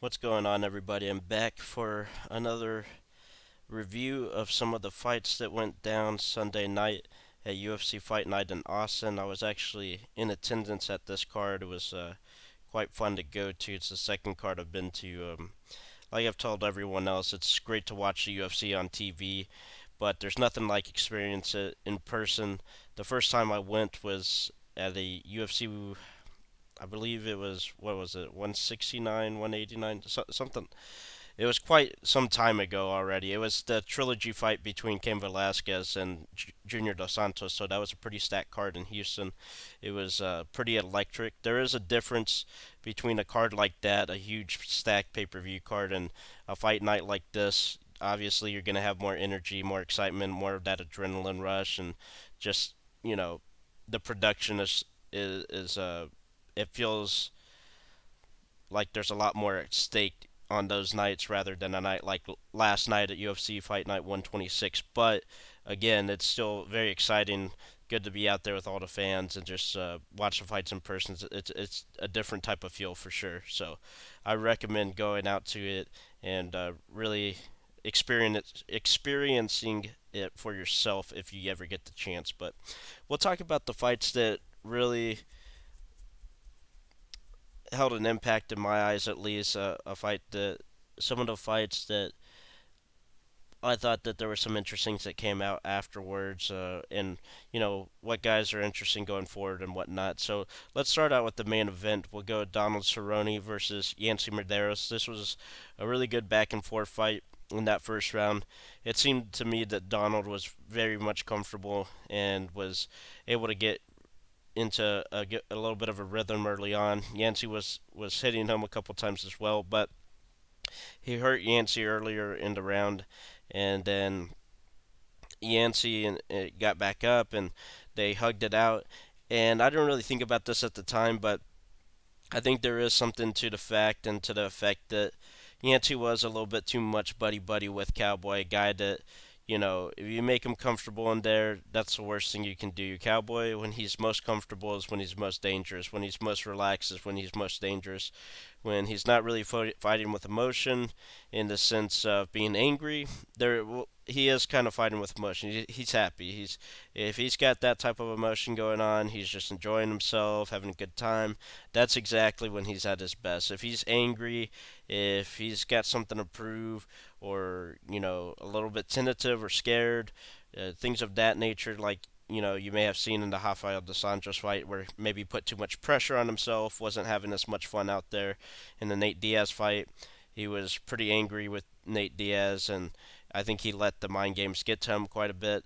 What's going on, everybody? I'm back for another review of some of the fights that went down Sunday night at UFC Fight Night in Austin. I was actually in attendance at this card. It was uh, quite fun to go to. It's the second card I've been to. Um, like I've told everyone else, it's great to watch the UFC on TV, but there's nothing like experience it in person. The first time I went was at a UFC I believe it was what was it 169 189 so, something. It was quite some time ago already. It was the trilogy fight between Cain Velasquez and J- Junior Dos Santos so that was a pretty stacked card in Houston. It was uh, pretty electric. There is a difference between a card like that a huge stacked pay-per-view card and a fight night like this. Obviously you're going to have more energy more excitement more of that adrenaline rush and just you know the production is is, is uh it feels like there's a lot more at stake on those nights rather than a night like last night at UFC Fight Night 126. But again, it's still very exciting. Good to be out there with all the fans and just uh, watch the fights in person. It's it's a different type of feel for sure. So I recommend going out to it and uh, really experience experiencing it for yourself if you ever get the chance. But we'll talk about the fights that really held an impact in my eyes, at least. Uh, a fight that some of the fights that I thought that there were some interesting things that came out afterwards, uh, and you know what guys are interesting going forward and whatnot. So let's start out with the main event. We'll go Donald Cerrone versus Yancy Medeiros. This was a really good back and forth fight in that first round. It seemed to me that Donald was very much comfortable and was able to get into a, a little bit of a rhythm early on. Yancy was was hitting him a couple times as well, but he hurt Yancy earlier in the round, and then Yancy and got back up and they hugged it out. And I didn't really think about this at the time, but I think there is something to the fact and to the effect that Yancy was a little bit too much buddy buddy with Cowboy, a guy that you know, if you make him comfortable in there, that's the worst thing you can do. Your Cowboy, when he's most comfortable, is when he's most dangerous. When he's most relaxed, is when he's most dangerous. When he's not really fighting with emotion, in the sense of being angry, there he is kind of fighting with emotion. He's happy. He's if he's got that type of emotion going on, he's just enjoying himself, having a good time. That's exactly when he's at his best. If he's angry, if he's got something to prove, or you know a little bit tentative or scared, uh, things of that nature, like you know you may have seen in the Rafael dos Anjos fight, where maybe put too much pressure on himself, wasn't having as much fun out there. In the Nate Diaz fight, he was pretty angry with Nate Diaz and I think he let the mind games get to him quite a bit.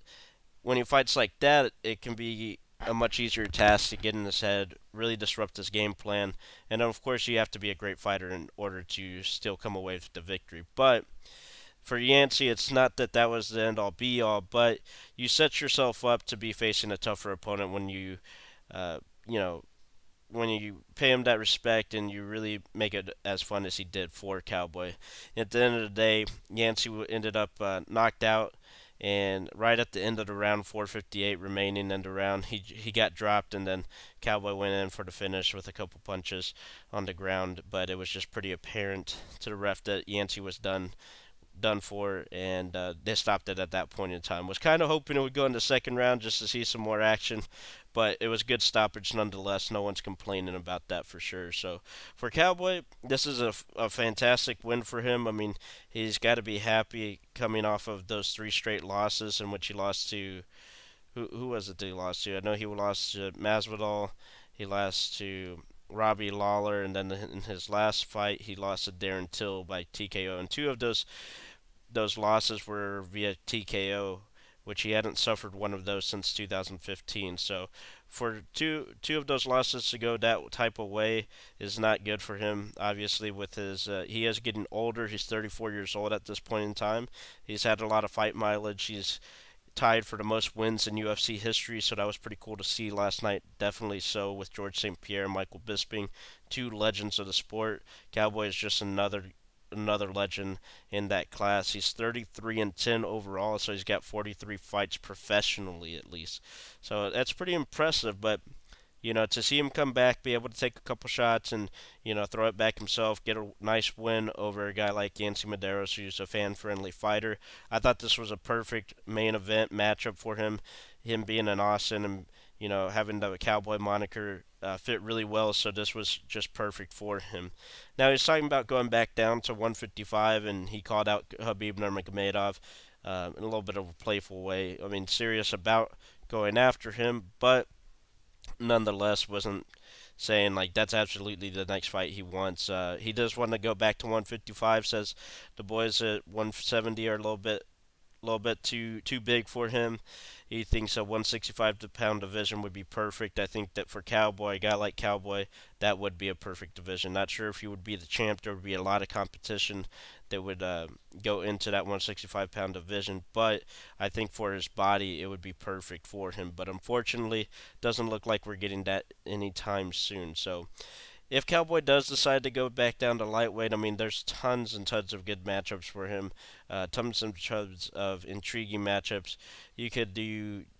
When he fights like that, it can be a much easier task to get in his head, really disrupt his game plan, and of course you have to be a great fighter in order to still come away with the victory. But for Yancy, it's not that that was the end all be all, but you set yourself up to be facing a tougher opponent when you, uh, you know, when you pay him that respect and you really make it as fun as he did for Cowboy. At the end of the day, Yancy ended up uh, knocked out, and right at the end of the round, 4:58 remaining in the round, he he got dropped, and then Cowboy went in for the finish with a couple punches on the ground. But it was just pretty apparent to the ref that Yancy was done done for, and uh, they stopped it at that point in time. Was kind of hoping it would go in the second round just to see some more action, but it was good stoppage nonetheless. No one's complaining about that for sure. So for Cowboy, this is a, a fantastic win for him. I mean, he's got to be happy coming off of those three straight losses in which he lost to. Who, who was it that he lost to? I know he lost to Masvidal. He lost to Robbie Lawler, and then in his last fight, he lost to Darren Till by TKO. And two of those those losses were via TKO, which he hadn't suffered one of those since 2015. So for two two of those losses to go that type of way is not good for him. Obviously, with his uh, he is getting older. He's 34 years old at this point in time. He's had a lot of fight mileage. He's tied for the most wins in UFC history, so that was pretty cool to see last night. Definitely so with George St. Pierre and Michael Bisping, two legends of the sport. Cowboy is just another another legend in that class. He's 33 and 10 overall, so he's got 43 fights professionally at least. So that's pretty impressive. But you know, to see him come back, be able to take a couple shots and, you know, throw it back himself, get a nice win over a guy like Yancy Medeiros, who's a fan friendly fighter. I thought this was a perfect main event matchup for him. Him being in Austin and, you know, having the cowboy moniker uh, fit really well, so this was just perfect for him. Now, he's talking about going back down to 155, and he called out Khabib Nurmagomedov uh, in a little bit of a playful way. I mean, serious about going after him, but nonetheless wasn't saying like that's absolutely the next fight he wants. Uh, he does want to go back to 155. Says the boys at 170 are a little bit, little bit too too big for him. He thinks a 165 pound division would be perfect. I think that for Cowboy, a guy like Cowboy, that would be a perfect division. Not sure if he would be the champ. There would be a lot of competition that would uh, go into that 165 pound division. But I think for his body, it would be perfect for him. But unfortunately, doesn't look like we're getting that anytime soon. So if Cowboy does decide to go back down to lightweight, I mean, there's tons and tons of good matchups for him. Uh, tons and tons of intriguing matchups. You could do,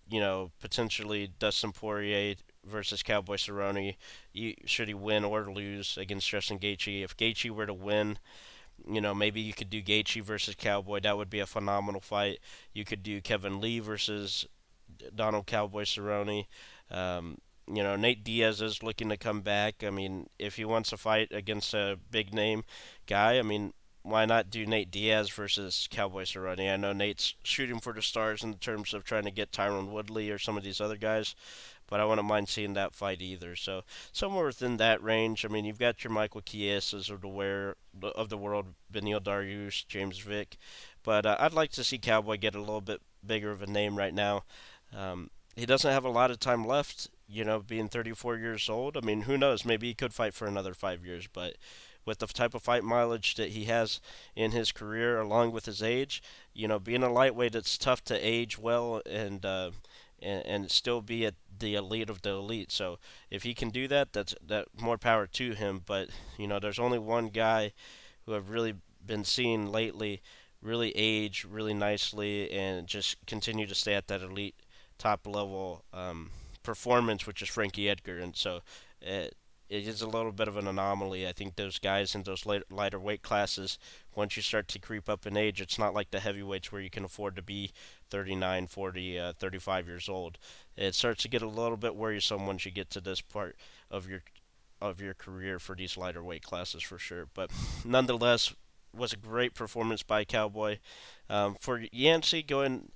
you know, potentially Dustin Poirier versus Cowboy Cerrone. You, should he win or lose against Justin Gaethje? If Gaethje were to win, you know, maybe you could do Gaethje versus Cowboy. That would be a phenomenal fight. You could do Kevin Lee versus Donald Cowboy Cerrone. Um, you know, Nate Diaz is looking to come back. I mean, if he wants to fight against a big name guy, I mean, why not do Nate Diaz versus Cowboy Cerrone? I know Nate's shooting for the stars in terms of trying to get Tyron Woodley or some of these other guys, but I wouldn't mind seeing that fight either. So somewhere within that range. I mean, you've got your Michael Chiesas of the where of the world, Beneil Dariush, James Vick, but uh, I'd like to see Cowboy get a little bit bigger of a name right now. Um, he doesn't have a lot of time left you know, being 34 years old. I mean, who knows? Maybe he could fight for another five years, but with the type of fight mileage that he has in his career, along with his age, you know, being a lightweight, it's tough to age well and uh, and, and still be at the elite of the elite. So if he can do that, that's that more power to him. But you know, there's only one guy who I've really been seeing lately really age really nicely and just continue to stay at that elite top level. Um, performance, which is Frankie Edgar, and so it, it is a little bit of an anomaly. I think those guys in those lighter weight classes, once you start to creep up in age, it's not like the heavyweights where you can afford to be 39, 40, uh, 35 years old. It starts to get a little bit worrisome once you get to this part of your of your career for these lighter weight classes for sure. But nonetheless, was a great performance by Cowboy. Um, for Yancy going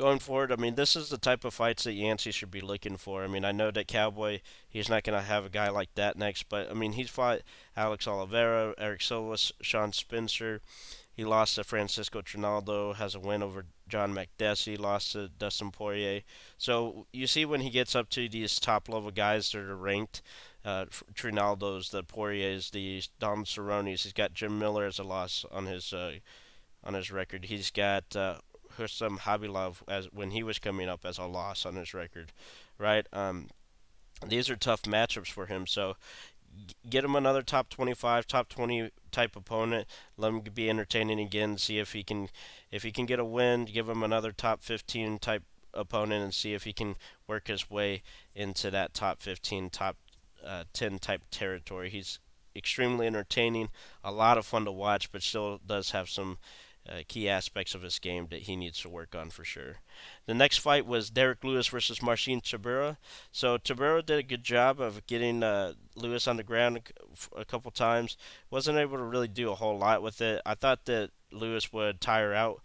going forward, I mean, this is the type of fights that Yancy should be looking for. I mean, I know that Cowboy, he's not going to have a guy like that next, but I mean, he's fought Alex Oliveira, Erick Silva, Sean Spencer. He lost to Francisco Trinaldo, has a win over John Makdessi, lost to Dustin Poirier. So you see when he gets up to these top level guys that are ranked, uh, Trinaldo's, the Poiriers, the Don Cerrone's. He's got Jim Miller as a loss on his uh, on his record. He's got uh, Husam Khabilov as when he was coming up as a loss on his record, right? Um, these are tough matchups for him. So get him another top 25, top 20 type opponent. Let him be entertaining again. See if he can, if he can get a win. Give him another top 15 type opponent and see if he can work his way into that top 15, top uh, 10 type territory. He's extremely entertaining, a lot of fun to watch, but still does have some uh, key aspects of his game that he needs to work on for sure. The next fight was Derrick Lewis versus Marcin Tybura. So Tybura did a good job of getting uh, Lewis on the ground a couple times. Wasn't able to really do a whole lot with it. I thought that Lewis would tire out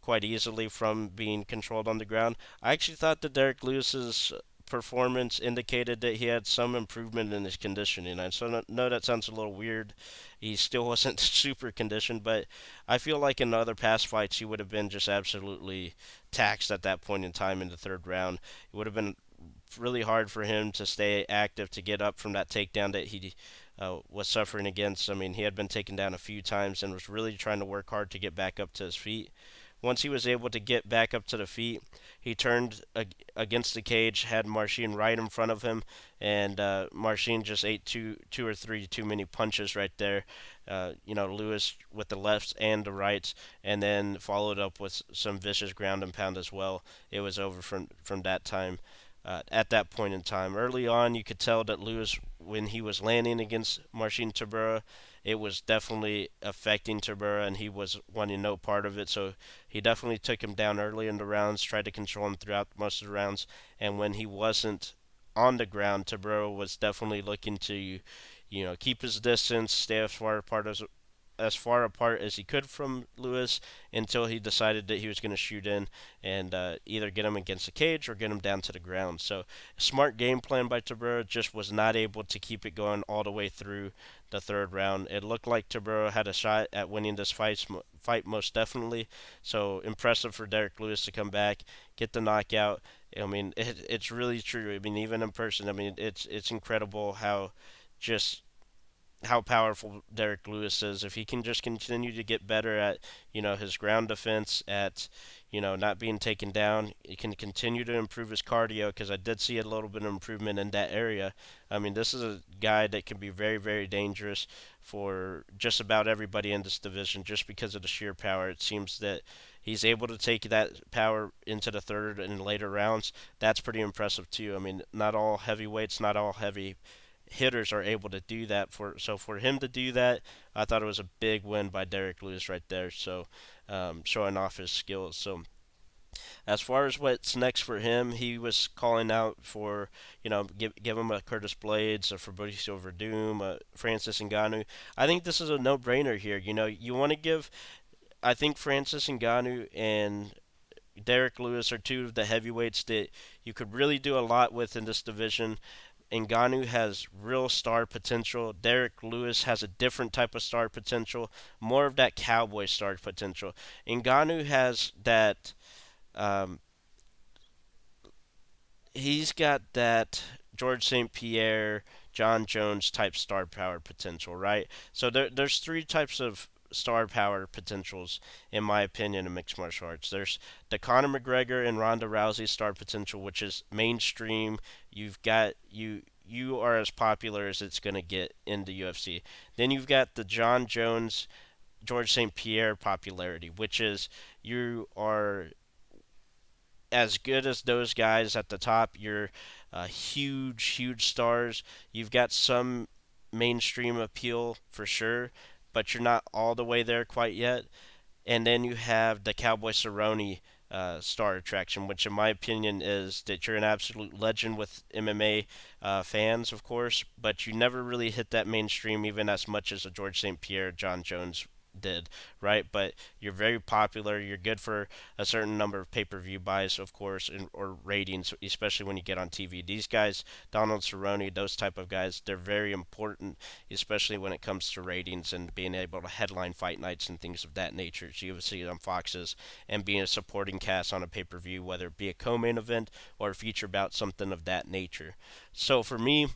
quite easily from being controlled on the ground. I actually thought that Derrick Lewis's performance indicated that he had some improvement in his conditioning. I so know that sounds a little weird. He still wasn't super conditioned, but I feel like in other past fights he would have been just absolutely taxed at that point in time in the third round. It would have been really hard for him to stay active to get up from that takedown that he uh, was suffering against. I mean, he had been taken down a few times and was really trying to work hard to get back up to his feet. Once he was able to get back up to the feet, he turned against the cage, had Marcin right in front of him, and uh, just ate two, two or three too many punches right there. Uh, you know, Lewis with the lefts and the rights, and then followed up with some vicious ground and pound as well. It was over from from that time uh, at that point in time. Early on, you could tell that Lewis, when he was landing against Marcin Tybura, it was definitely affecting Tybura, and he was wanting no part of it. So he definitely took him down early in the rounds, tried to control him throughout most of the rounds. And when he wasn't on the ground, Tybura was definitely looking to, you know, keep his distance, stay as far apart as as far apart as he could from Lewis until he decided that he was going to shoot in and uh, either get him against the cage or get him down to the ground. So, smart game plan by Tybura just was not able to keep it going all the way through the third round. It looked like Tybura had a shot at winning this fight, fight most definitely. So, impressive for Derrick Lewis to come back, get the knockout. I mean, it, it's really true. I mean, even in person, I mean, it's it's incredible how just how powerful Derrick Lewis is. If he can just continue to get better at, you know, his ground defense, at, you know, not being taken down, he can continue to improve his cardio because I did see a little bit of improvement in that area. I mean, this is a guy that can be very, very dangerous for just about everybody in this division just because of the sheer power. It seems that he's able to take that power into the third and later rounds. That's pretty impressive too. I mean, not all heavyweights, not all heavy hitters are able to do that. For so for him to do that, I thought it was a big win by Derrick Lewis right there. So um, showing off his skills. So as far as what's next for him, he was calling out for you know give give him a Curtis Blaydes, a Fabricio Werdum, a Francis Ngannou. I think this is a no-brainer here. You know you want to give. I think Francis Ngannou and Derrick Lewis are two of the heavyweights that you could really do a lot with in this division. Ngannou has real star potential. Derrick Lewis has a different type of star potential, more of that cowboy star potential. Ngannou has that. Um, he's got that George St. Pierre, Jon Jones type star power potential, right? So there, there's three types of star power potentials, in my opinion, in mixed martial arts. There's the Conor McGregor and Ronda Rousey star potential, which is mainstream. You've got you you are as popular as it's going to get in the UFC. Then you've got the Jon Jones, George St. Pierre popularity, which is you are as good as those guys at the top. You're uh, huge, huge stars. You've got some mainstream appeal for sure, but you're not all the way there quite yet. And then you have the Cowboy Cerrone uh, star attraction, which in my opinion is that you're an absolute legend with MMA uh, fans, of course, but you never really hit that mainstream even as much as a George St. Pierre, Jon Jones did, right? But you're very popular. You're good for a certain number of pay-per-view buys, of course, and, or ratings, especially when you get on TV. These guys, Donald Cerrone, those type of guys, they're very important, especially when it comes to ratings and being able to headline fight nights and things of that nature. So you see it on Foxes and being a supporting cast on a pay-per-view, whether it be a co-main event or a feature bout, something of that nature. So for me,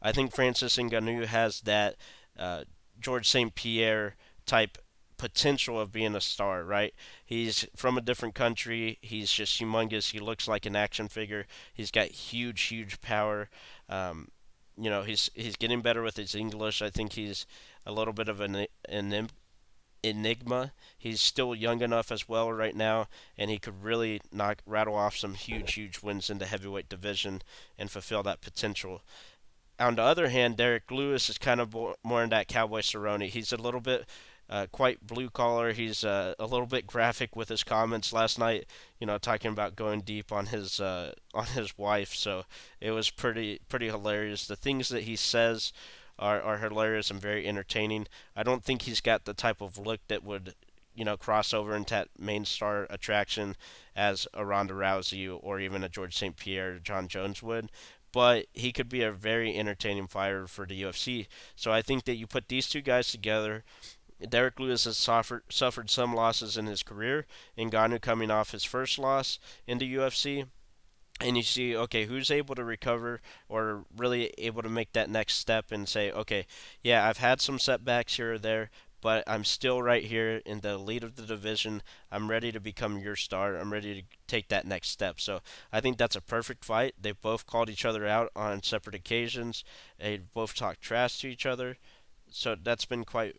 I think Francis Ngannou has that uh, George St. Pierre type potential of being a star, right? He's from a different country. He's just humongous. He looks like an action figure. He's got huge, huge power. Um, you know, he's he's getting better with his English. I think he's a little bit of an, an enigma. He's still young enough as well right now, and he could really knock rattle off some huge, huge wins in the heavyweight division and fulfill that potential. On the other hand, Derrick Lewis is kind of more in that Cowboy Cerrone. He's a little bit uh, quite blue collar. He's uh, a little bit graphic with his comments last night. You know, talking about going deep on his uh, on his wife. So it was pretty pretty hilarious. The things that he says are are hilarious and very entertaining. I don't think he's got the type of look that would you know cross over into that main star attraction as a Ronda Rousey or even a George St. Pierre, Jon Jones would but he could be a very entertaining fighter for the UFC. So I think that you put these two guys together, Derrick Lewis has suffered suffered some losses in his career. Ngannou coming off his first loss in the UFC. And you see, okay, who's able to recover or really able to make that next step and say, okay, yeah, I've had some setbacks here or there, but I'm still right here in the lead of the division. I'm ready to become your star. I'm ready to take that next step. So I think that's a perfect fight. They both called each other out on separate occasions. They both talked trash to each other. So that's been quite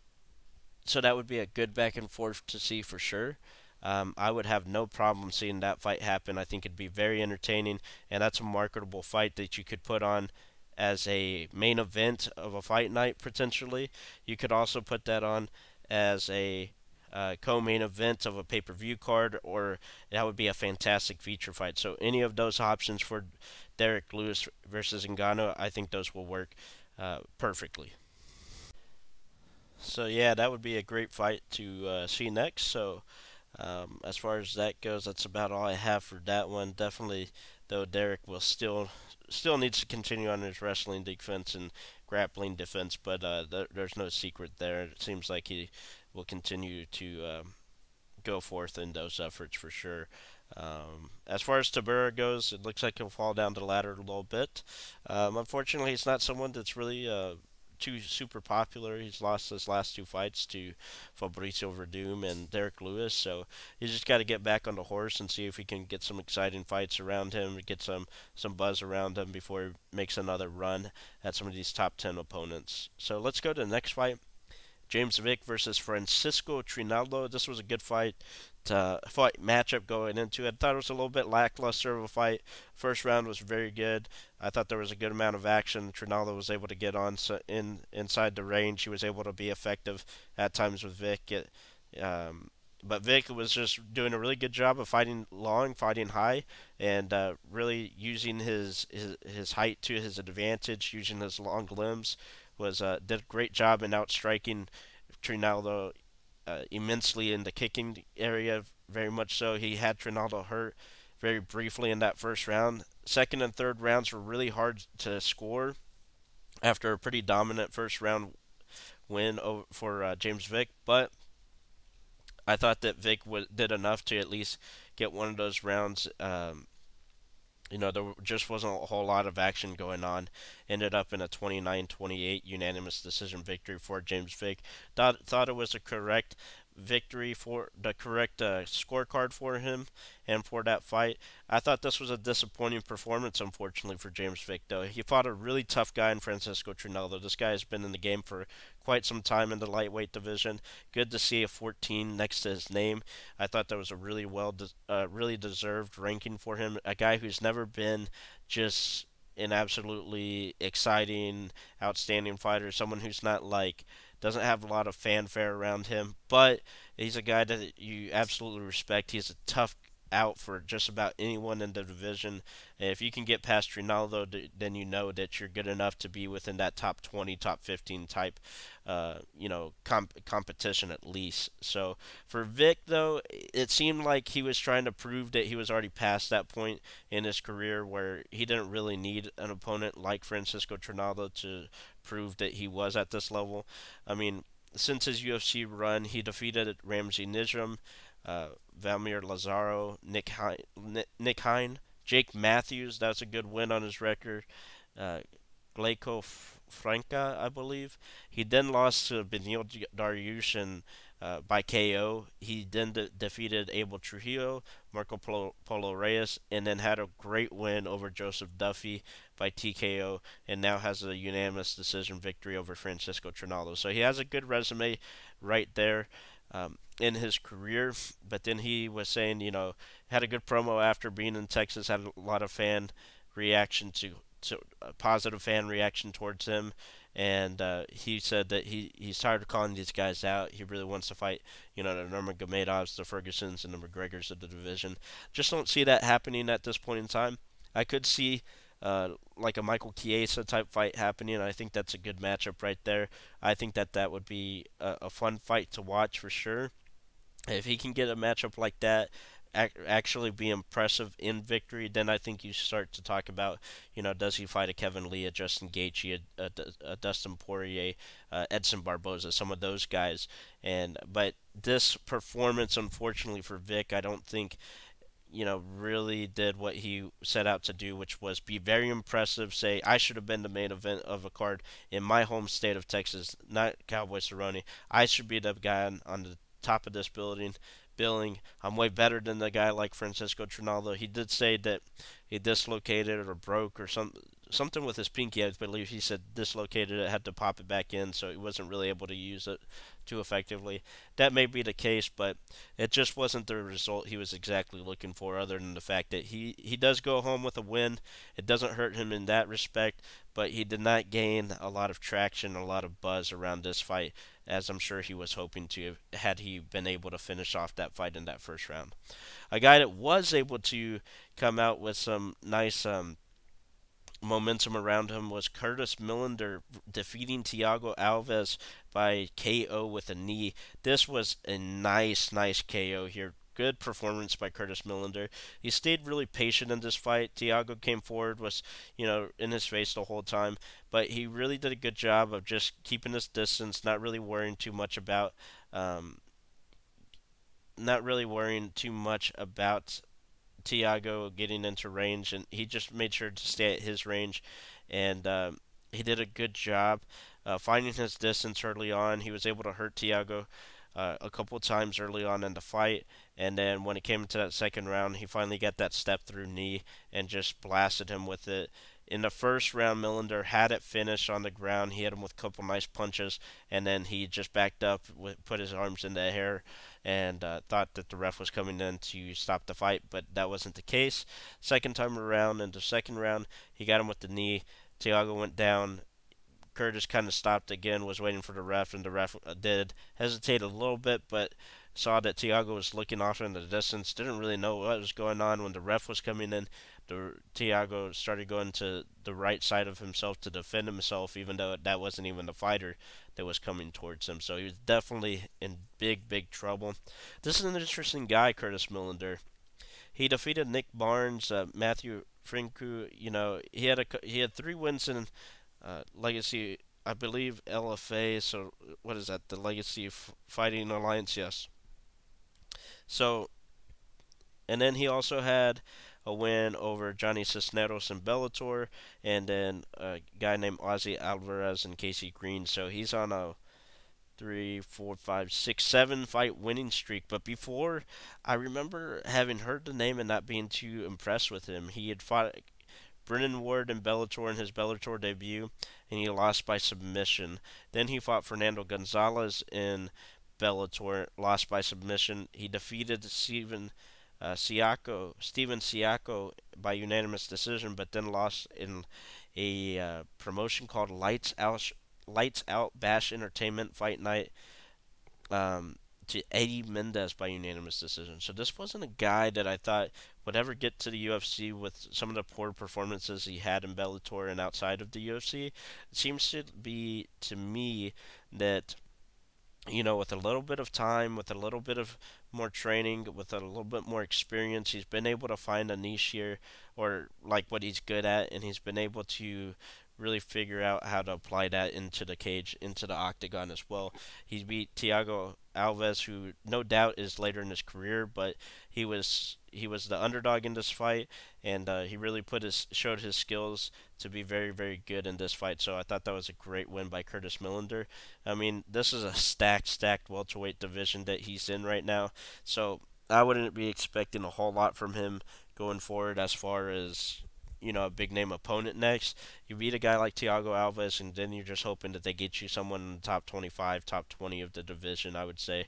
so that would be a good back and forth to see for sure. Um, I would have no problem seeing that fight happen. I think it'd be very entertaining, and that's a marketable fight that you could put on as a main event of a fight night potentially. You could also put that on as a uh, co-main event of a pay-per-view card, or that would be a fantastic feature fight. So any of those options for Derrick Lewis versus Ngannou, I think those will work uh, perfectly. So yeah, that would be a great fight to uh, see next. So um, as far as that goes, that's about all I have for that one. Definitely, though, Derrick will still still needs to continue on his wrestling defense and grappling defense, but uh, th- there's no secret there. It seems like he will continue to um, go forth in those efforts for sure. Um, as far as Tybura goes, it looks like he'll fall down the ladder a little bit. Um, unfortunately, he's not someone that's really uh, too super popular. He's lost his last two fights to Fabricio Werdum and Derrick Lewis, so he's just got to get back on the horse and see if he can get some exciting fights around him, get some some buzz around him before he makes another run at some of these top ten opponents. So let's go to the next fight. James Vick versus Francisco Trinaldo. This was a good fight uh, fight matchup going into it. I thought it was a little bit lackluster of a fight. First round was very good. I thought there was a good amount of action. Trinaldo was able to get on in inside the range. He was able to be effective at times with Vick. It, um, but Vick was just doing a really good job of fighting long, fighting high, and uh, really using his, his his height to his advantage, using his long limbs. Was uh, did a great job in outstriking Trinaldo uh, immensely in the kicking area, very much so. He had Trinaldo hurt very briefly in that first round. Second and third rounds were really hard to score after a pretty dominant first round win for uh, James Vick, but I thought that Vick w- did enough to at least get one of those rounds um, you know, there just wasn't a whole lot of action going on. Ended up in a 29-28 unanimous decision victory for James Vick. Thought thought it was a correct victory for the correct uh, scorecard for him and for that fight. I thought this was a disappointing performance, unfortunately, for James Vick, though. He fought a really tough guy in Francisco Trinaldo. This guy has been in the game for quite some time in the lightweight division. Good to see a 14 next to his name. I thought that was a really well, de- uh, really deserved ranking for him. A guy who's never been just an absolutely exciting, outstanding fighter. Someone who's not like doesn't have a lot of fanfare around him, but he's a guy that you absolutely respect. He's a tough out for just about anyone in the division. And if you can get past Ronaldo, then you know that you're good enough to be within that top 20, top 15 type, uh, you know, comp- competition at least. So for Vick, though, it seemed like he was trying to prove that he was already past that point in his career where he didn't really need an opponent like Francisco Trinaldo to prove that he was at this level. I mean, since his UFC run, he defeated Ramsey Nijem, uh, Valmir Lazaro, Nick Hein, Nick Hein, Jake Matthews. That's a good win on his record. Uh, Glaico Franca, I believe. He then lost to Beneil Dariush uh, by KO. He then de- defeated Abel Trujillo, Marco Polo, Polo Reyes, and then had a great win over Joseph Duffy by TKO, and now has a unanimous decision victory over Francisco Trinaldo. So he has a good resume right there um, in his career. But then he was saying, you know, had a good promo after being in Texas, had a lot of fan reaction to, to a positive fan reaction towards him. And uh, he said that he, he's tired of calling these guys out. He really wants to fight, you know, the Nurmagomedovs, the Fergusons, and the McGregors of the division. Just don't see that happening at this point in time. I could see uh, like a Michael Chiesa type fight happening. I think that's a good matchup right there. I think that that would be a, a fun fight to watch for sure. If he can get a matchup like that, actually be impressive in victory, then I think you start to talk about, you know, does he fight a Kevin Lee, a Justin Gaethje, a, a, a Dustin Poirier, uh, Edson Barboza, some of those guys. And but this performance, unfortunately for Vick, I don't think you know, really did what he set out to do, which was be very impressive. Say, I should have been the main event of a card in my home state of Texas, not Cowboy Cerrone. I should be the guy on, on the top of this building, billing. I'm way better than the guy like Francisco Trinaldo. He did say that he dislocated or broke or some something with his pinky. I believe he said dislocated it, had to pop it back in, so he wasn't really able to use it too effectively. That may be the case, but it just wasn't the result he was exactly looking for. Other than the fact that he he does go home with a win, it doesn't hurt him in that respect. But he did not gain a lot of traction, a lot of buzz around this fight, as I'm sure he was hoping to had he been able to finish off that fight in that first round. A guy that was able to come out with some nice um, momentum around him was Curtis Millender defeating Thiago Alves by KO with a knee. This was a nice, nice KO here. Good performance by Curtis Millender. He stayed really patient in this fight. Thiago came forward, was, you know, in his face the whole time, but he really did a good job of just keeping his distance, not really worrying too much about, um, not really worrying too much about Thiago getting into range, and he just made sure to stay at his range, and um, he did a good job uh, finding his distance early on. He was able to hurt Thiago. uh, a couple times early on in the fight, and then when it came into that second round, he finally got that step through knee and just blasted him with it. In the first round, Millender had it finished on the ground. He hit him with a couple nice punches, and then he just backed up, put his arms in the air, and uh, thought that the ref was coming in to stop the fight, but that wasn't the case. Second time around, in the second round, he got him with the knee. Thiago went down. Curtis kind of stopped again, was waiting for the ref, and the ref uh, did hesitate a little bit, but saw that Thiago was looking off in the distance. Didn't really know what was going on when the ref was coming in. The Thiago started going to the right side of himself to defend himself, even though that wasn't even the fighter that was coming towards him. So he was definitely in big, big trouble. This is an interesting guy, Curtis Millender. He defeated Nick Barnes, uh, Matthew Frincu. You know, he had a he had three wins in uh, Legacy, I believe LFA. So what is that? The Legacy F- Fighting Alliance. Yes. So, and then he also had a win over Johnny Cisneros in Bellator, and then a guy named Ozzy Alvarez and Casey Green. So he's on a three, four, five, six, seven fight winning streak. But before, I remember having heard the name and not being too impressed with him. He had fought Brennan Ward in Bellator in his Bellator debut, and he lost by submission. Then he fought Fernando Gonzalez in Bellator, lost by submission. He defeated Stephen uh, Siako, Steven Siako by unanimous decision, but then lost in a uh, promotion called Lights Out Lights Out Bash Entertainment Fight Night um, to Eddie Mendez by unanimous decision. So this wasn't a guy that I thought would ever get to the UFC with some of the poor performances he had in Bellator and outside of the UFC. It seems to be to me that you know, with a little bit of time, with a little bit of more training, with a little bit more experience, he's been able to find a niche here or like what he's good at, and he's been able to really figure out how to apply that into the cage, into the octagon as well. He beat Thiago Alves, who no doubt is later in his career, but he was he was the underdog in this fight, and uh, he really put his showed his skills to be very very good in this fight. So I thought that was a great win by Curtis Millender. I mean, this is a stacked stacked welterweight division that he's in right now, so I wouldn't be expecting a whole lot from him going forward as far as you know a big name opponent next. You beat a guy like Thiago Alves, and then you're just hoping that they get you someone in the top 25, top 20 of the division. I would say.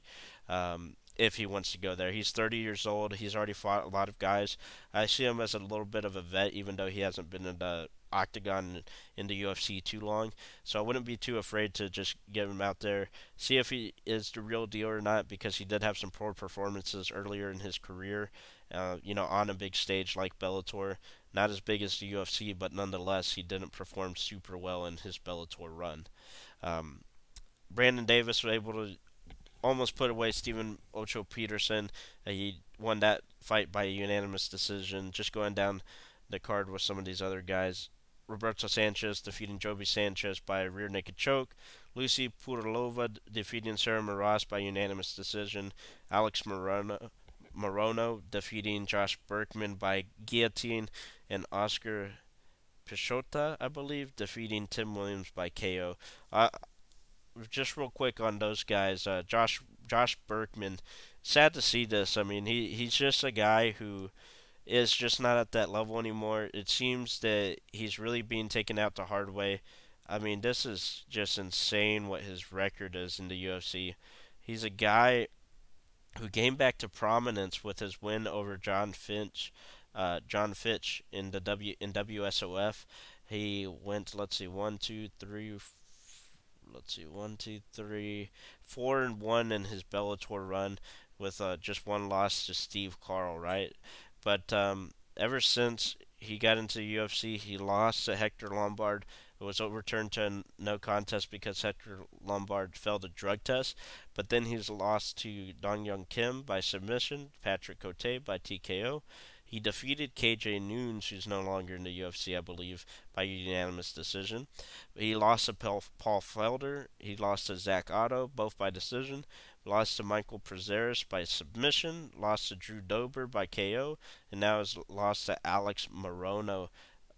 Um, if he wants to go there. He's 30 years old. He's already fought a lot of guys. I see him as a little bit of a vet, even though he hasn't been in the octagon in the UFC too long. So I wouldn't be too afraid to just get him out there, see if he is the real deal or not, because he did have some poor performances earlier in his career. Uh, you know, on a big stage like Bellator. Not as big as the UFC, but nonetheless, he didn't perform super well in his Bellator run. Um, Brandon Davis was able to almost put away Stephen Ocho Peterson. Uh, he won that fight by a unanimous decision. Just going down the card with some of these other guys. Roberto Sanchez defeating Joby Sanchez by a rear naked choke. Lucy Purlova defeating Sarah Moras by unanimous decision. Alex Morono, Morono defeating Josh Burkman by guillotine and Oskar Piechota, I believe, defeating Tim Williams by KO. Uh, just real quick on those guys, uh, Josh Josh Burkman. Sad to see this. I mean, he he's just a guy who is just not at that level anymore. It seems that he's really being taken out the hard way. I mean, this is just insane what his record is in the UFC. He's a guy who came back to prominence with his win over John Finch, uh, John Fitch in the W in WSOF. He went, let's see, one, two, three, let's see, one, two, three, four and one in his Bellator run, with uh, just one loss to Steve Carl, right? But um, ever since he got into the UFC, he lost to Hector Lombard. It was overturned to no contest because Hector Lombard failed a drug test. But then he's lost to Dong Young Kim by submission, Patrick Cote by TKO. He defeated KJ Noons, who's no longer in the UFC, I believe, by unanimous decision. He lost to Paul Felder. He lost to Zach Otto, both by decision. Lost to Michael Prazeres by submission. Lost to Drew Dober by KO. And now has lost to Alex Morono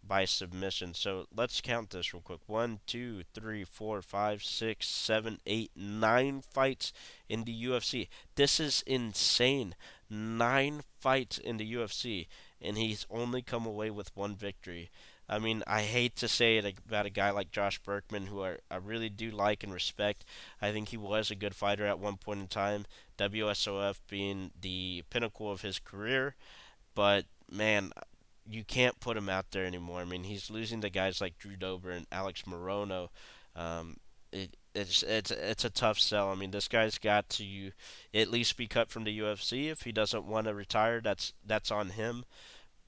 by submission. So let's count this real quick. One, two, three, four, five, six, seven, eight, nine fights in the UFC. This is insane nine fights in the UFC, and he's only come away with one victory. I mean, I hate to say it about a guy like Josh Burkman, who I, I really do like and respect. I think he was a good fighter at one point in time, WSOF being the pinnacle of his career. But, man, you can't put him out there anymore. I mean, he's losing the guys like Drew Dober and Alex Morono. Um, it, it's it's it's a tough sell. I mean, this guy's got to at least be cut from the UFC. If he doesn't want to retire, that's that's on him.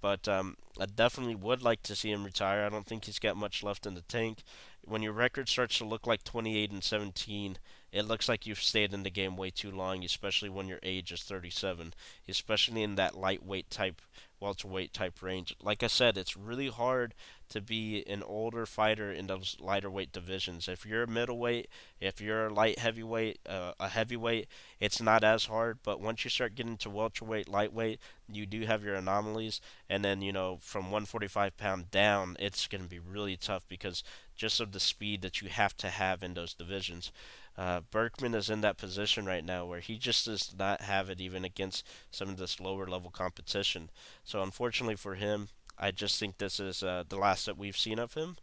But um, I definitely would like to see him retire. I don't think he's got much left in the tank. When your record starts to look like 28 and 17, it looks like you've stayed in the game way too long, especially when your age is 37, especially in that lightweight type welterweight type range. Like I said, it's really hard to be an older fighter in those lighter weight divisions. If you're a middleweight, if you're a light heavyweight, uh, a heavyweight, it's not as hard. But once you start getting to welterweight, lightweight, you do have your anomalies. And then you know from 145 pound down, it's going to be really tough because just of the speed that you have to have in those divisions. Uh, Burkman is in that position right now where he just does not have it even against some of this lower level competition. So unfortunately for him, I just think this is uh, the last that we've seen of him,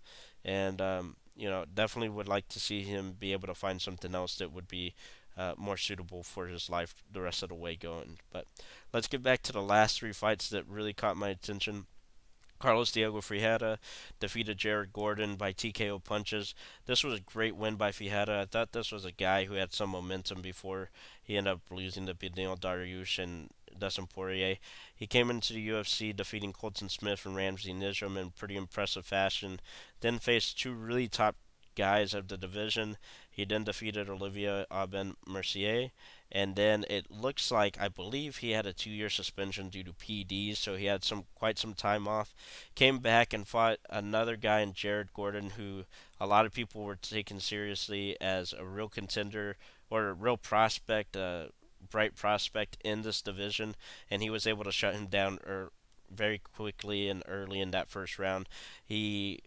and um, you know definitely would like to see him be able to find something else that would be uh, more suitable for his life the rest of the way going. But let's get back to the last three fights that really caught my attention. Carlos Diego Ferreira defeated Jared Gordon by TKO punches. This was a great win by Ferreira. I thought this was a guy who had some momentum before he ended up losing to Beneil Dariush and Dustin Poirier. He came into the UFC defeating Colton Smith and Ramsey Nijem in pretty impressive fashion. Then faced two really top guys of the division. He then defeated Olivier Aubin Mercier and then it looks like I believe he had a two-year suspension due to PEDs, so he had some quite some time off. Came back and fought another guy in Jared Gordon, who a lot of people were taking seriously as a real contender or a real prospect, a bright prospect in this division, and he was able to shut him down er, very quickly and early in that first round. He,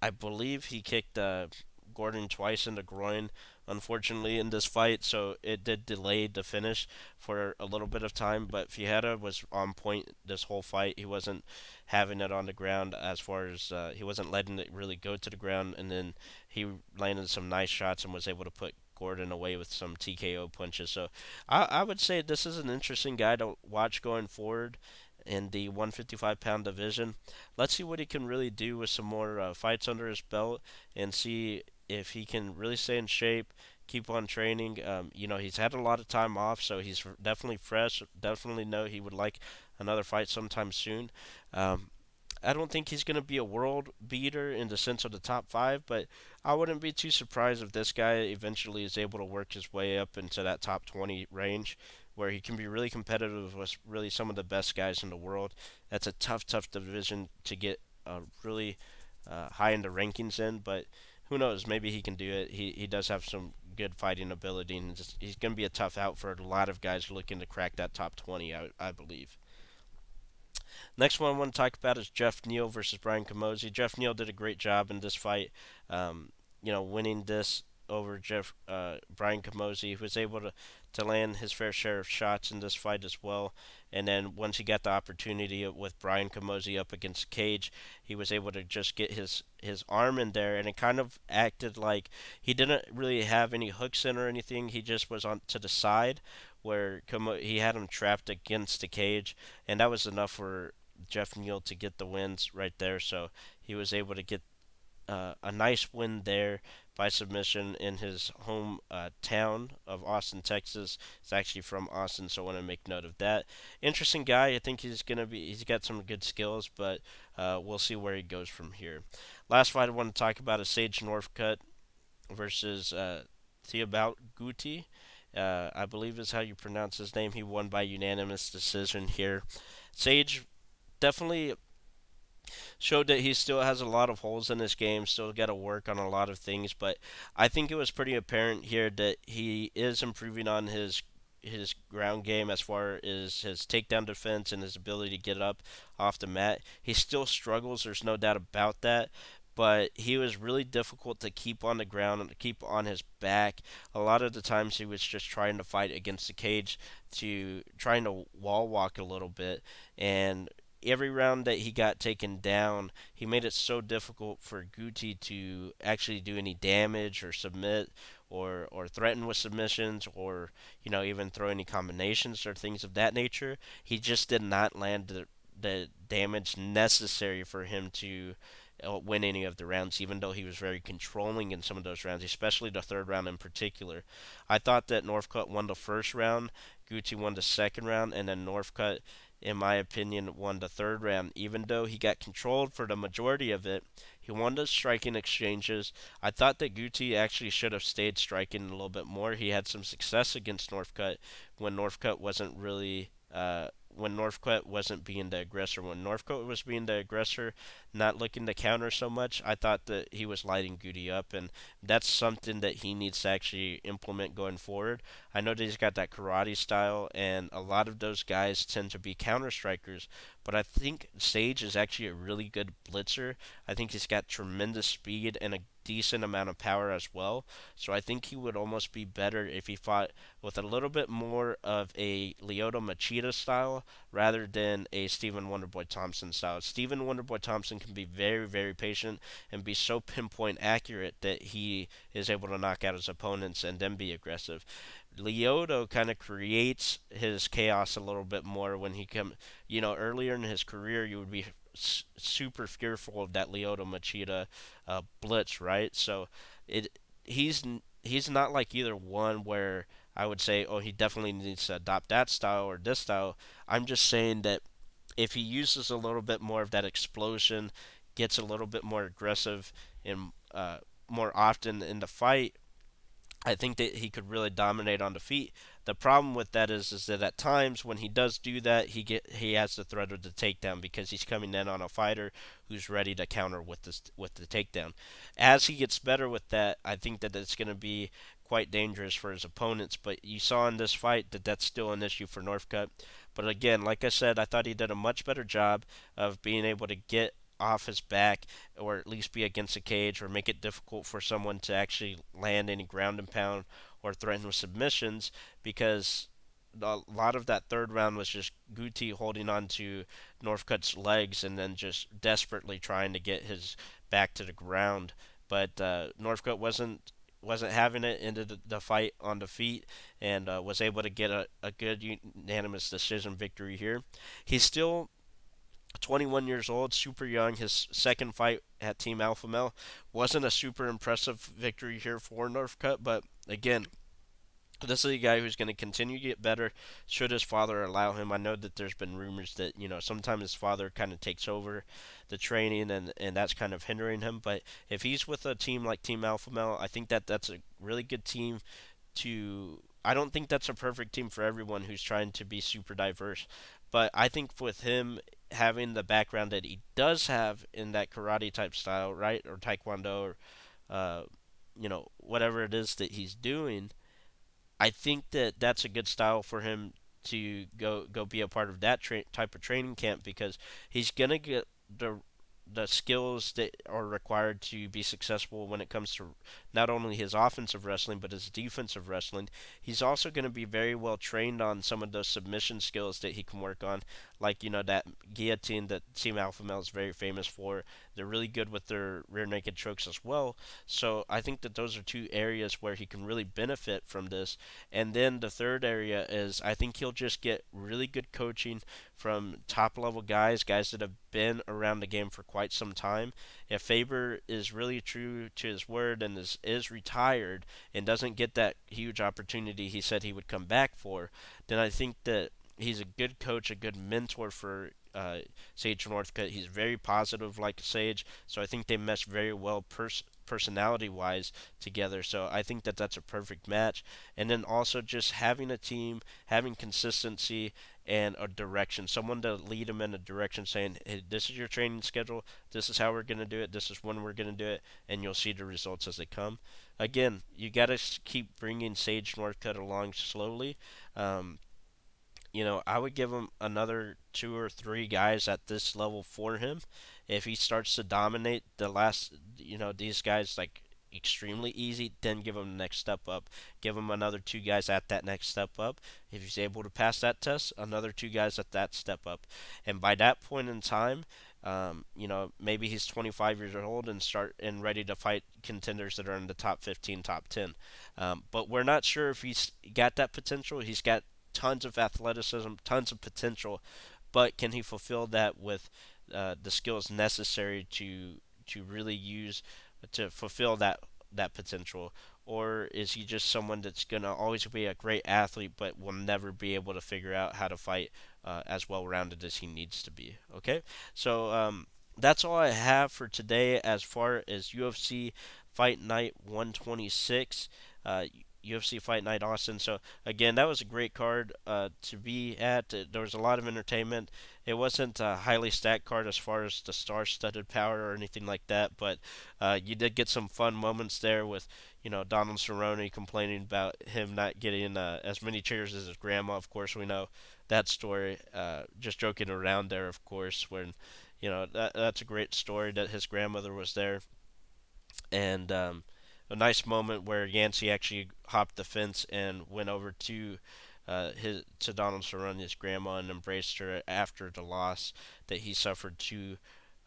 I believe, he kicked. Uh, Gordon twice in the groin, unfortunately, in this fight, so it did delay the finish for a little bit of time. But Ferreira was on point this whole fight. He wasn't having it on the ground as far as uh, he wasn't letting it really go to the ground, and then he landed some nice shots and was able to put Gordon away with some TKO punches. So I, I would say this is an interesting guy to watch going forward in the 155 pound division. Let's see what he can really do with some more uh, fights under his belt and see if he can really stay in shape, keep on training. Um, you know, he's had a lot of time off, so he's definitely fresh. Definitely know he would like another fight sometime soon. Um, I don't think he's going to be a world beater in the sense of the top five, but I wouldn't be too surprised if this guy eventually is able to work his way up into that top 20 range where he can be really competitive with really some of the best guys in the world. That's a tough, tough division to get uh, really uh, high in the rankings in, but who knows? Maybe he can do it. He he does have some good fighting ability, and just, he's going to be a tough out for a lot of guys looking to crack that top 20. I, I believe. Next one I want to talk about is Jeff Neal versus Brian Camozzi. Jeff Neal did a great job in this fight. Um, you know, winning this over Jeff uh, Brian Camozzi, who was able to, to land his fair share of shots in this fight as well. And then once he got the opportunity with Brian Camozzi up against Cage, he was able to just get his his arm in there, and it kind of acted like he didn't really have any hooks in or anything. He just was on to the side where he had him trapped against the cage, and that was enough for Jeff Neal to get the wins right there. So he was able to get uh, a nice win there by submission in his home uh, town of Austin, Texas. It's actually from Austin, so I want to make note of that. Interesting guy. I think he's gonna be. He's got some good skills, but uh, we'll see where he goes from here. Last fight I want to talk about is Sage Northcutt versus uh, Thibault Gouti. Uh, I believe is how you pronounce his name. He won by unanimous decision here. Sage definitely showed that he still has a lot of holes in his game, still got to work on a lot of things, but I think it was pretty apparent here that he is improving on his his ground game as far as his takedown defense and his ability to get up off the mat. He still struggles, there's no doubt about that, but he was really difficult to keep on the ground and to keep on his back. A lot of the times he was just trying to fight against the cage to trying to wall walk a little bit and every round that he got taken down, he made it so difficult for Gouti to actually do any damage or submit or or threaten with submissions or you know even throw any combinations or things of that nature. He just did not land the the damage necessary for him to uh, win any of the rounds, even though he was very controlling in some of those rounds, especially the third round in particular. I thought that Northcutt won the first round, Gouti won the second round, and then Northcutt in my opinion, won the third round. Even though he got controlled for the majority of it, he won the striking exchanges. I thought that Gouti actually should have stayed striking a little bit more. He had some success against Northcutt when Northcutt wasn't really uh, when Northcutt wasn't being the aggressor. When Northcutt was being the aggressor, not looking to counter so much, I thought that he was lighting Gouti up, and that's something that he needs to actually implement going forward. I know that he's got that karate style, and a lot of those guys tend to be counter strikers, but I think Sage is actually a really good blitzer. I think he's got tremendous speed and a decent amount of power as well. So I think he would almost be better if he fought with a little bit more of a Lyoto Machida style rather than a Stephen Wonderboy Thompson style. Stephen Wonderboy Thompson can be very, very patient and be so pinpoint accurate that he is able to knock out his opponents and then be aggressive. Lyoto kind of creates his chaos a little bit more when he come. You know, earlier in his career, you would be super fearful of that Lyoto Machida uh, blitz, right? So it he's he's not like either one where I would say, oh, he definitely needs to adopt that style or this style. I'm just saying that if he uses a little bit more of that explosion, gets a little bit more aggressive and uh, more often in the fight, I think that he could really dominate on the feet. The problem with that is is that at times when he does do that, he get he has the threat of the takedown because he's coming in on a fighter who's ready to counter with this with the takedown. As he gets better with that, I think that it's going to be quite dangerous for his opponents. But you saw in this fight that that's still an issue for Northcutt. But again, like I said, I thought he did a much better job of being able to get off his back or at least be against the cage or make it difficult for someone to actually land any ground and pound or threatened with submissions because a lot of that third round was just Gouti holding on to Northcutt's legs and then just desperately trying to get his back to the ground. But uh, Northcutt wasn't wasn't having it into the fight on the feet and uh, was able to get a, a good unanimous decision victory here. He's still 21 years old, super young. His second fight at Team Alpha Male wasn't a super impressive victory here for Northcutt, but again, this is a guy who's going to continue to get better should his father allow him. I know that there's been rumors that, you know, sometimes his father kind of takes over the training and, and that's kind of hindering him. But if he's with a team like Team Alpha Male, I think that that's a really good team to. I don't think that's a perfect team for everyone who's trying to be super diverse. But I think with him, having the background that he does have in that karate type style, right, or taekwondo, or uh, you know whatever it is that he's doing, I think that that's a good style for him to go go be a part of that tra- type of training camp because he's gonna get the the skills that are required to be successful when it comes to not only his offensive wrestling but his defensive wrestling. He's also going to be very well trained on some of those submission skills that he can work on, like you know that guillotine that Team Alpha Male is very famous for. They're really good with their rear naked chokes as well. So I think that those are two areas where he can really benefit from this. And then the third area is I think he'll just get really good coaching from top level guys, guys that have been around the game for quite some time. If Faber is really true to his word and is, is retired and doesn't get that huge opportunity he said he would come back for, then I think that he's a good coach, a good mentor for uh, Sage Northcutt. He's very positive, like Sage, so I think they mesh very well pers- personality wise together. So I think that that's a perfect match. And then also just having a team, having consistency, and a direction. Someone to lead them in a direction saying, hey, this is your training schedule. This is how we're going to do it. This is when we're going to do it. And you'll see the results as they come. Again, you got to keep bringing Sage Northcutt along slowly. Um, you know, I would give him another two or three guys at this level for him. If he starts to dominate the last, you know, these guys like extremely easy, then give him the next step up. Give him another two guys at that next step up. If he's able to pass that test, another two guys at that step up. And by that point in time, um, you know, maybe he's 25 years old and start and ready to fight contenders that are in the top 15, top 10. Um, but we're not sure if he's got that potential. He's got tons of athleticism, tons of potential, but can he fulfill that with uh, the skills necessary to to really use to fulfill that that potential? Or is he just someone that's going to always be a great athlete but will never be able to figure out how to fight uh, as well rounded as he needs to be? Okay, so um, that's all I have for today as far as UFC Fight Night 126. Uh, UFC Fight Night Austin. So again, that was a great card uh, to be at. There was a lot of entertainment. It wasn't a highly stacked card as far as the star-studded power or anything like that, but uh, you did get some fun moments there with you know Donald Cerrone complaining about him not getting uh, as many cheers as his grandma. Of course, we know that story. Uh, just joking around there, of course, when you know that that's a great story that his grandmother was there, and um, a nice moment where Yancy actually hopped the fence and went over to uh, his to Donald Cerrone's grandma and embraced her after the loss that he suffered to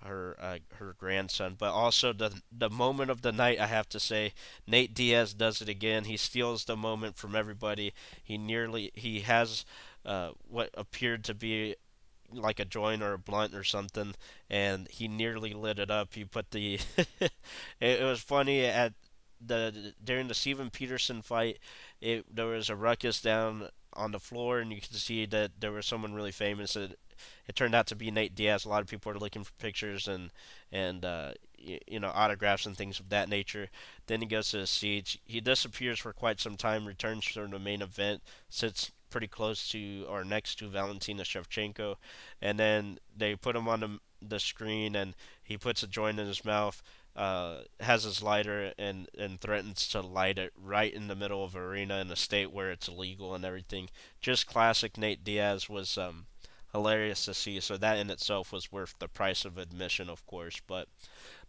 her uh, her grandson. But also the the moment of the night, I have to say, Nate Diaz does it again. He steals the moment from everybody. He nearly he has uh, what appeared to be like a joint or a blunt or something, and he nearly lit it up. He put the it, it was funny at the during the Steven Peterson fight, it there was a ruckus down on the floor, and you could see that there was someone really famous. It, it turned out to be Nate Diaz. A lot of people were looking for pictures and and uh, you, you know autographs and things of that nature. Then he goes to the siege. He disappears for quite some time. Returns for the main event. Sits pretty close to or next to Valentina Shevchenko, and then they put him on the the screen, and he puts a joint in his mouth uh, has his lighter and, and threatens to light it right in the middle of arena in a state where it's illegal and everything. Just classic Nate Diaz was um, hilarious to see. So that in itself was worth the price of admission, of course. But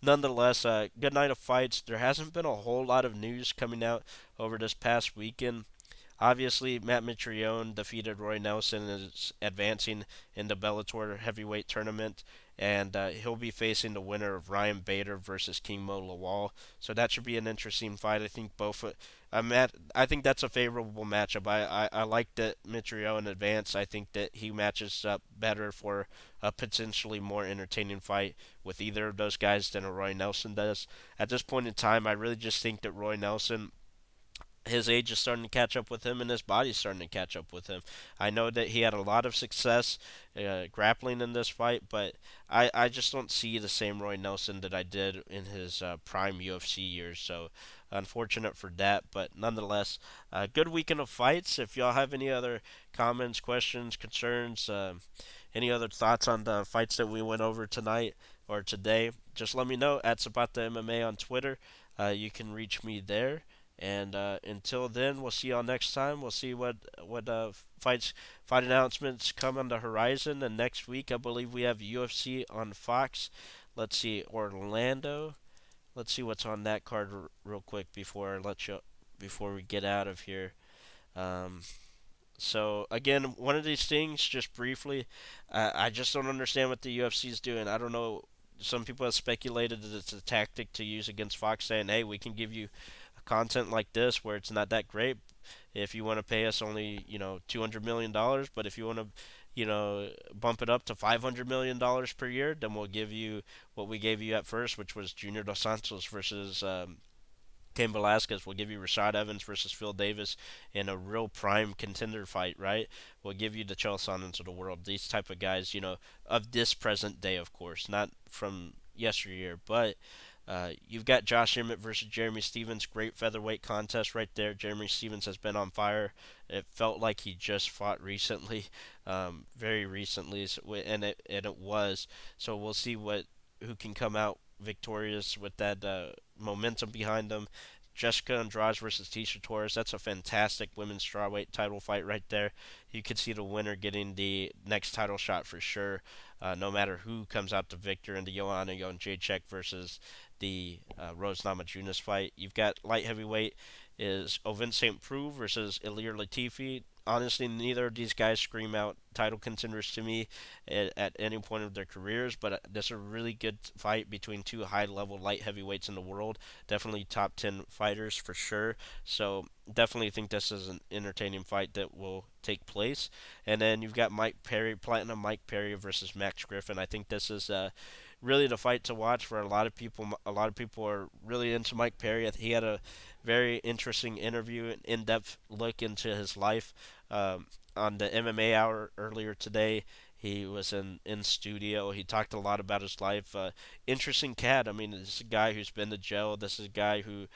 nonetheless, uh, good night of fights. There hasn't been a whole lot of news coming out over this past weekend. Obviously, Matt Mitrione defeated Roy Nelson and is advancing in the Bellator heavyweight tournament and uh, he'll be facing the winner of Ryan Bader versus King Mo Lawal. So that should be an interesting fight. I think both. Uh, I'm at, I think that's a favorable matchup. I, I, I like that Mitrione in advance. I think that he matches up better for a potentially more entertaining fight with either of those guys than a Roy Nelson does. At this point in time, I really just think that Roy Nelson his age is starting to catch up with him and his body's starting to catch up with him. I know that he had a lot of success uh, grappling in this fight, but I, I just don't see the same Roy Nelson that I did in his uh, prime UFC years. So unfortunate for that, but nonetheless, uh, good weekend of fights. If y'all have any other comments, questions, concerns, uh, any other thoughts on the fights that we went over tonight or today, just let me know at Zapata MMA on Twitter. Uh, you can reach me there. And uh, until then, we'll see y'all next time. We'll see what what uh, fights fight announcements come on the horizon. And next week, I believe we have UFC on Fox. Let's see, Orlando. Let's see what's on that card r- real quick before I let you before we get out of here. Um, so again, one of these things, just briefly, uh, I just don't understand what the UFC is doing. I don't know. Some people have speculated that it's a tactic to use against Fox, saying, "Hey, we can give you content like this where it's not that great. If you want to pay us only, you know, two hundred million dollars, but if you want to, you know, bump it up to five hundred million dollars per year, then we'll give you what we gave you at first, which was Junior Dos Santos versus um, Cain Velasquez. We'll give you Rashad Evans versus Phil Davis in a real prime contender fight, right? We'll give you the Chael Sonnens of the world. These type of guys, you know, of this present day, of course, not from yesteryear, but uh, you've got Josh Emmett versus Jeremy Stephens. Great featherweight contest right there. Jeremy Stephens has been on fire. It felt like he just fought recently, um, very recently, and it and it was. So we'll see what who can come out victorious with that uh, momentum behind them. Jessica Andrade versus Tecia Torres. That's a fantastic women's strawweight title fight right there. You could see the winner getting the next title shot for sure, uh, no matter who comes out the victor in the Joanna Jędrzejczyk versus the uh, Rose Namajunas fight. You've got light heavyweight is Ovince St. Preux versus Ilir Latifi honestly, neither of these guys scream out title contenders to me at, at any point of their careers, but uh, this is a really good fight between two high level light heavyweights in the world. Definitely top 10 fighters for sure. So, definitely think this is an entertaining fight that will take place. And then you've got Mike Perry, Platinum Mike Perry versus Max Griffin. I think this is uh, really the fight to watch for a lot of people. A lot of people are really into Mike Perry. He had a very interesting interview, an in-depth look into his life um, on the MMA Hour earlier today. He was in in studio. He talked a lot about his life. Uh, interesting cat. I mean, this is a guy who's been to jail. This is a guy who,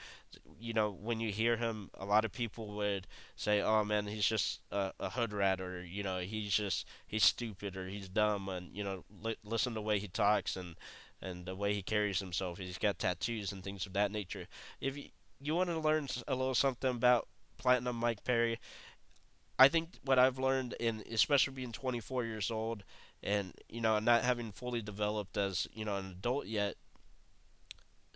you know, when you hear him, a lot of people would say, "Oh man, he's just a, a hood rat," or you know, he's just he's stupid or he's dumb. And you know, li- listen to the way he talks and and the way he carries himself. He's got tattoos and things of that nature. If you you want to learn a little something about Platinum Mike Perry, I think what I've learned in especially being 24 years old and you know not having fully developed as you know an adult yet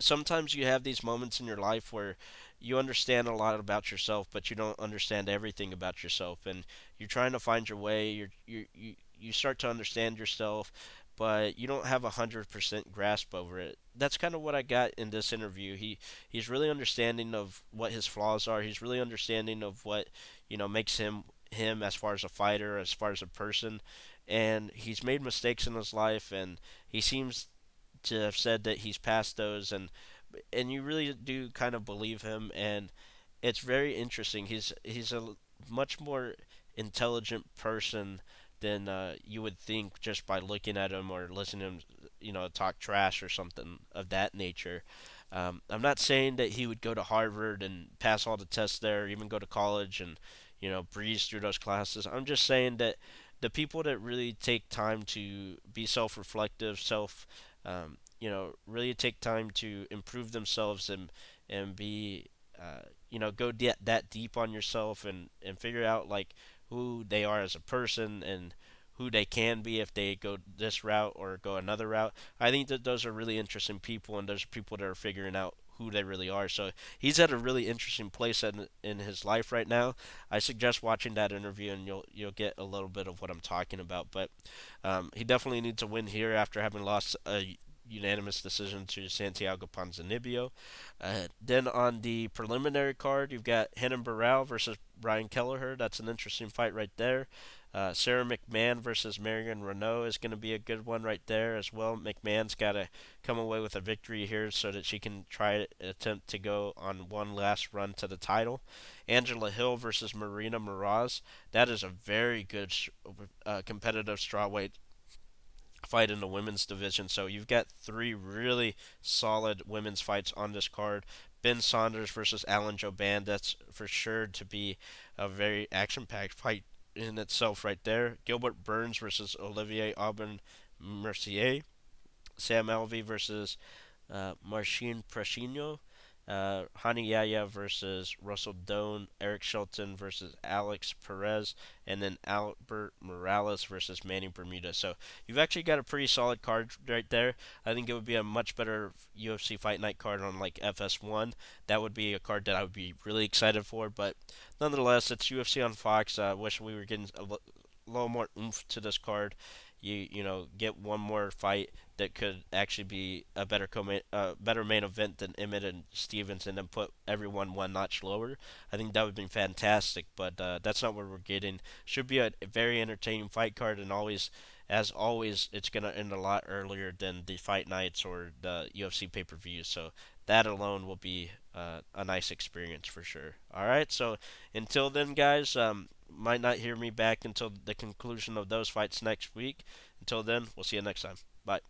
sometimes you have these moments in your life where you understand a lot about yourself but you don't understand everything about yourself and you're trying to find your way you're, you you you start to understand yourself but you don't have a hundred percent grasp over it. That's kind of what I got in this interview. He he's really understanding of what his flaws are. He's really understanding of what you know makes him him as far as a fighter, as far as a person, and he's made mistakes in his life, and he seems to have said that he's past those, and and you really do kind of believe him, and it's very interesting. He's he's a much more intelligent person than uh, you would think just by looking at him or listening him, you know, talk trash or something of that nature. Um, I'm not saying that he would go to Harvard and pass all the tests there, or even go to college and you know, breeze through those classes. I'm just saying that the people that really take time to be self-reflective, self, um, you know, really take time to improve themselves and and be, uh, you know, go de- that deep on yourself and and figure out like who they are as a person and who they can be if they go this route or go another route. I think that those are really interesting people, and those are people that are figuring out who they really are. So he's at a really interesting place in in his life right now. I suggest watching that interview, and you'll you'll get a little bit of what I'm talking about. But um, he definitely needs to win here after having lost a unanimous decision to Santiago Ponzinibbio. Uh, then on the preliminary card, you've got Renan Barão versus Brian Kelleher. That's an interesting fight right there. Uh, Sara McMann versus Marion Reneau is going to be a good one right there as well. McMann's got to come away with a victory here so that she can try attempt to go on one last run to the title. Angela Hill versus Marina Moroz. That is a very good uh, competitive strawweight fight in the women's division. So you've got three really solid women's fights on this card. Ben Saunders versus Alan Jouban. That's for sure to be a very action-packed fight in itself right there. Gilbert Burns versus Olivier Aubin Mercier. Sam Alvey versus uh, Marcin Prachnio. Uh, Rani Yahya versus Russell Doane, Eric Shelton versus Alex Perez, and then Albert Morales versus Manny Bermudez. So you've actually got a pretty solid card right there. I think it would be a much better UFC Fight Night card on like FS1. That would be a card that I would be really excited for. But nonetheless, it's UFC on Fox. I uh, wish we were getting a little more oomph to this card you you know get one more fight that could actually be a better co uh, better main event than Emmett and Stephens, and then put everyone one notch lower. I think that would be fantastic, but uh, that's not what we're getting. Should be a, a very entertaining fight card, and always, as always, it's gonna end a lot earlier than the fight nights or the UFC pay per views. So that alone will be uh, a nice experience for sure. All right, so until then, guys, um, might not hear me back until the conclusion of those fights next week. Until then, we'll see you next time. Bye.